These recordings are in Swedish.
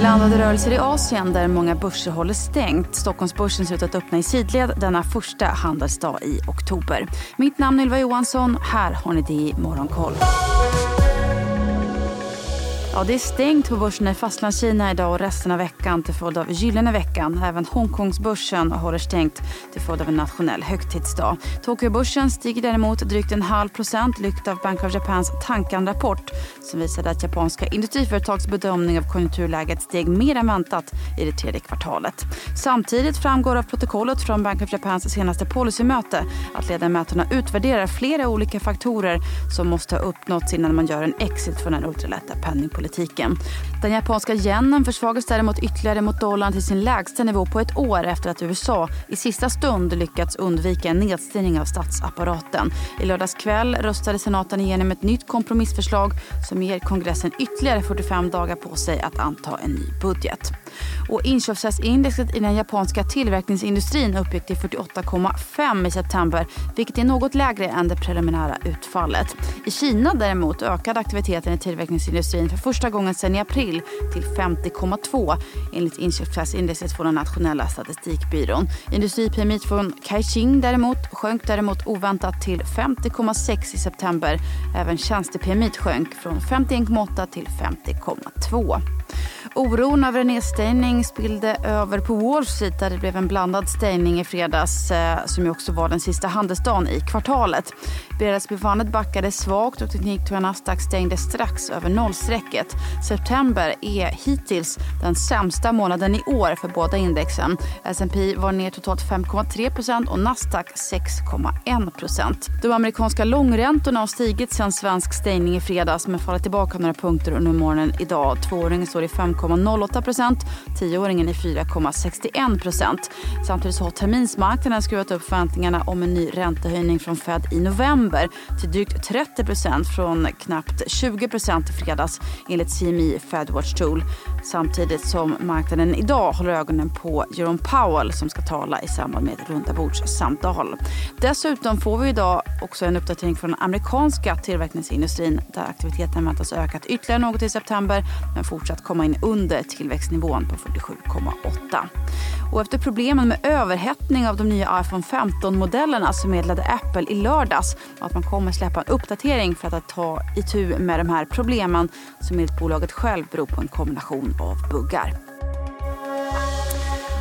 Blandade rörelser i Asien där många börser håller stängt. Stockholmsbörsen ser ut att öppna i sidled denna första handelsdag i oktober. Mitt namn är Ylva Johansson. Här har ni det i Morgonkoll. Ja, det är stängt på börserna i Fastlandskina idag och resten av veckan till följd av gyllene veckan. Även Hongkongsbörsen håller stängt till följd av en nationell högtidsdag. Tokyobörsen stiger däremot drygt en halv procent lyckt av Bank of Japans Tankan-rapport som visade att japanska industriföretags bedömning av konjunkturläget steg mer än väntat i det tredje kvartalet. Samtidigt framgår av protokollet från Bank of Japans senaste policymöte att ledamöterna utvärderar flera olika faktorer som måste ha uppnåtts innan man gör en exit från den ultralätta penningpolitiken politiken. Den japanska yenen försvagas däremot ytterligare mot dollarn till sin lägsta nivå på ett år efter att USA i sista stund lyckats undvika en nedstängning av statsapparaten. I lördags kväll röstade senaten igenom ett nytt kompromissförslag som ger kongressen ytterligare 45 dagar på sig att anta en ny budget. Och inköpsrättsindexet i den japanska tillverkningsindustrin uppgick till 48,5 i september vilket är något lägre än det preliminära utfallet. I Kina däremot ökade aktiviteten i tillverkningsindustrin för första gången sedan i april till 50,2 enligt inköpschefsindexet från den nationella statistikbyrån. Industri-PMI från Kaixing däremot sjönk däremot oväntat till 50,6 i september. Även tjänste-PMI sjönk från 51,8 till 50,2. Oron över en nedstängning spillde över på Wall Street där det blev en blandad stängning i fredags eh, som ju också var den sista handelsdagen i kvartalet. Fredagsbefandet backade svagt och tekniktröjan Nasdaq stängde strax över nollstrecket. September är hittills den sämsta månaden i år för båda indexen. S&P var ner totalt 5,3% och Nasdaq 6,1% De amerikanska långräntorna har stigit sen svensk stängning i fredags men faller tillbaka några punkter under morgonen idag. Tvååringen står i 5,08 tioåringen i 4,61. Samtidigt har terminsmarknaden skruvat upp förväntningarna om en ny räntehöjning från Fed i november till drygt 30 procent från knappt 20 procent i fredags enligt CME Fedwatch Tool. Samtidigt som marknaden idag håller ögonen på Jerome Powell som ska tala i samband med ett rundabordssamtal. Dessutom får vi idag också en uppdatering från den amerikanska tillverkningsindustrin där aktiviteten väntas ökat ytterligare något i september men fortsatt komma in under tillväxtnivån på 47,8. Och efter problemen med överhettning av de nya iPhone 15-modellerna så meddelade Apple i lördags och att man kommer släppa en uppdatering för att ta itu med de här problemen som enligt bolaget själv beror på en kombination av buggar.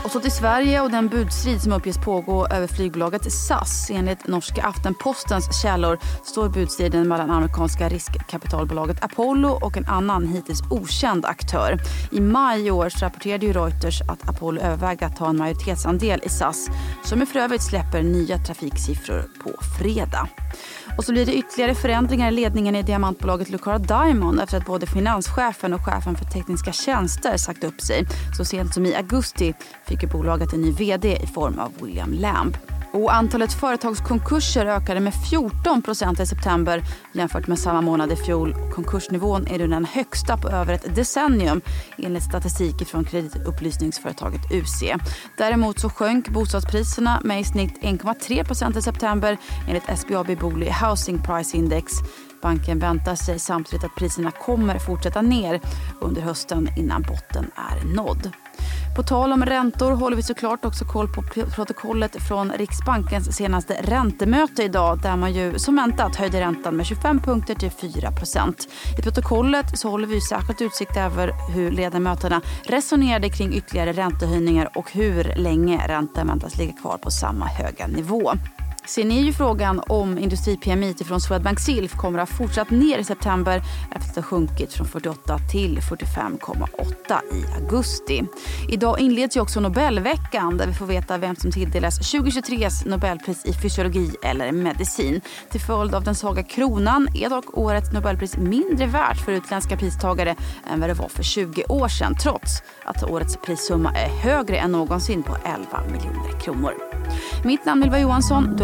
Och så till Sverige och den budstrid som uppges pågå över flygbolaget SAS. Enligt norska Aftenpostens källor står budstriden mellan amerikanska riskkapitalbolaget Apollo och en annan hittills okänd aktör. I maj i år rapporterade ju Reuters att Apollo övervägde att ta en majoritetsandel i SAS som för övrigt släpper nya trafiksiffror på fredag. Och så blir det ytterligare förändringar i ledningen i diamantbolaget Lucara Diamond efter att både finanschefen och chefen för tekniska tjänster sagt upp sig. Så sent som i augusti fick bolaget en ny vd i form av William Lamb. Och antalet företagskonkurser ökade med 14 i september jämfört med samma månad i fjol. Konkursnivån är nu den högsta på över ett decennium enligt statistik från kreditupplysningsföretaget UC. Däremot så sjönk bostadspriserna med i snitt 1,3 i september enligt SBAB Booli Housing Price Index. Banken väntar sig samtidigt att priserna kommer fortsätta ner under hösten innan botten är nådd. På tal om räntor håller vi såklart också koll på protokollet från Riksbankens senaste räntemöte idag där man ju som väntat höjde räntan med 25 punkter till 4 I protokollet så håller vi särskilt utsikt över hur ledamöterna resonerade kring ytterligare räntehöjningar och hur länge räntan väntas ligga kvar på samma höga nivå. Sen är ju frågan om industri-PMI från Swedbank Silf kommer att ha fortsatt ner i september efter att ha sjunkit från 48 till 45,8 i augusti. Idag inleds ju också Nobelveckan där vi får veta vem som tilldelas 2023s Nobelpris i fysiologi eller medicin. Till följd av den svaga kronan är dock årets Nobelpris mindre värt för utländska pristagare än vad det var för 20 år sedan trots att årets prissumma är högre än någonsin på 11 miljoner kronor. Mitt namn är Ylva Johansson. Du